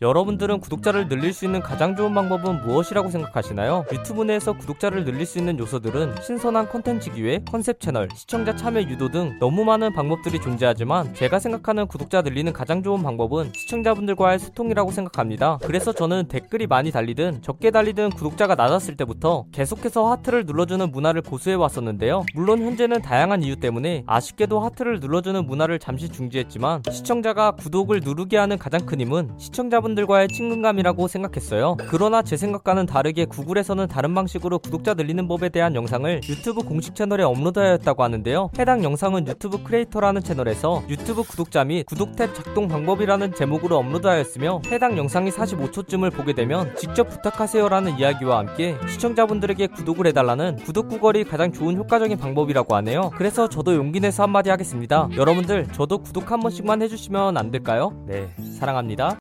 여러분들은 구독자를 늘릴 수 있는 가장 좋은 방법은 무엇이라고 생각하시나요? 유튜브 내에서 구독자를 늘릴 수 있는 요소들은 신선한 컨텐츠 기획, 컨셉 채널, 시청자 참여 유도 등 너무 많은 방법들이 존재하지만 제가 생각하는 구독자 늘리는 가장 좋은 방법은 시청자분들과의 소통이라고 생각합니다. 그래서 저는 댓글이 많이 달리든 적게 달리든 구독자가 낮았을 때부터 계속해서 하트를 눌러주는 문화를 고수해 왔었는데요. 물론 현재는 다양한 이유 때문에 아쉽게도 하트를 눌러주는 문화를 잠시 중지했지만 시청자가 구독을 누르게 하는 가장 큰 힘은 시청자분 여러분들과의 친근감이라고 생각했어요. 그러나 제 생각과는 다르게 구글에서는 다른 방식으로 구독자 늘리는 법에 대한 영상을 유튜브 공식 채널에 업로드하였다고 하는데요. 해당 영상은 유튜브 크리에이터라는 채널에서 유튜브 구독자 및 구독 탭 작동 방법이라는 제목으로 업로드하였으며 해당 영상이 45초쯤을 보게 되면 직접 부탁하세요라는 이야기와 함께 시청자분들에게 구독을 해달라는 구독 구걸이 가장 좋은 효과적인 방법이라고 하네요. 그래서 저도 용기 내서 한마디 하겠습니다. 여러분들 저도 구독 한 번씩만 해주시면 안 될까요? 네, 사랑합니다.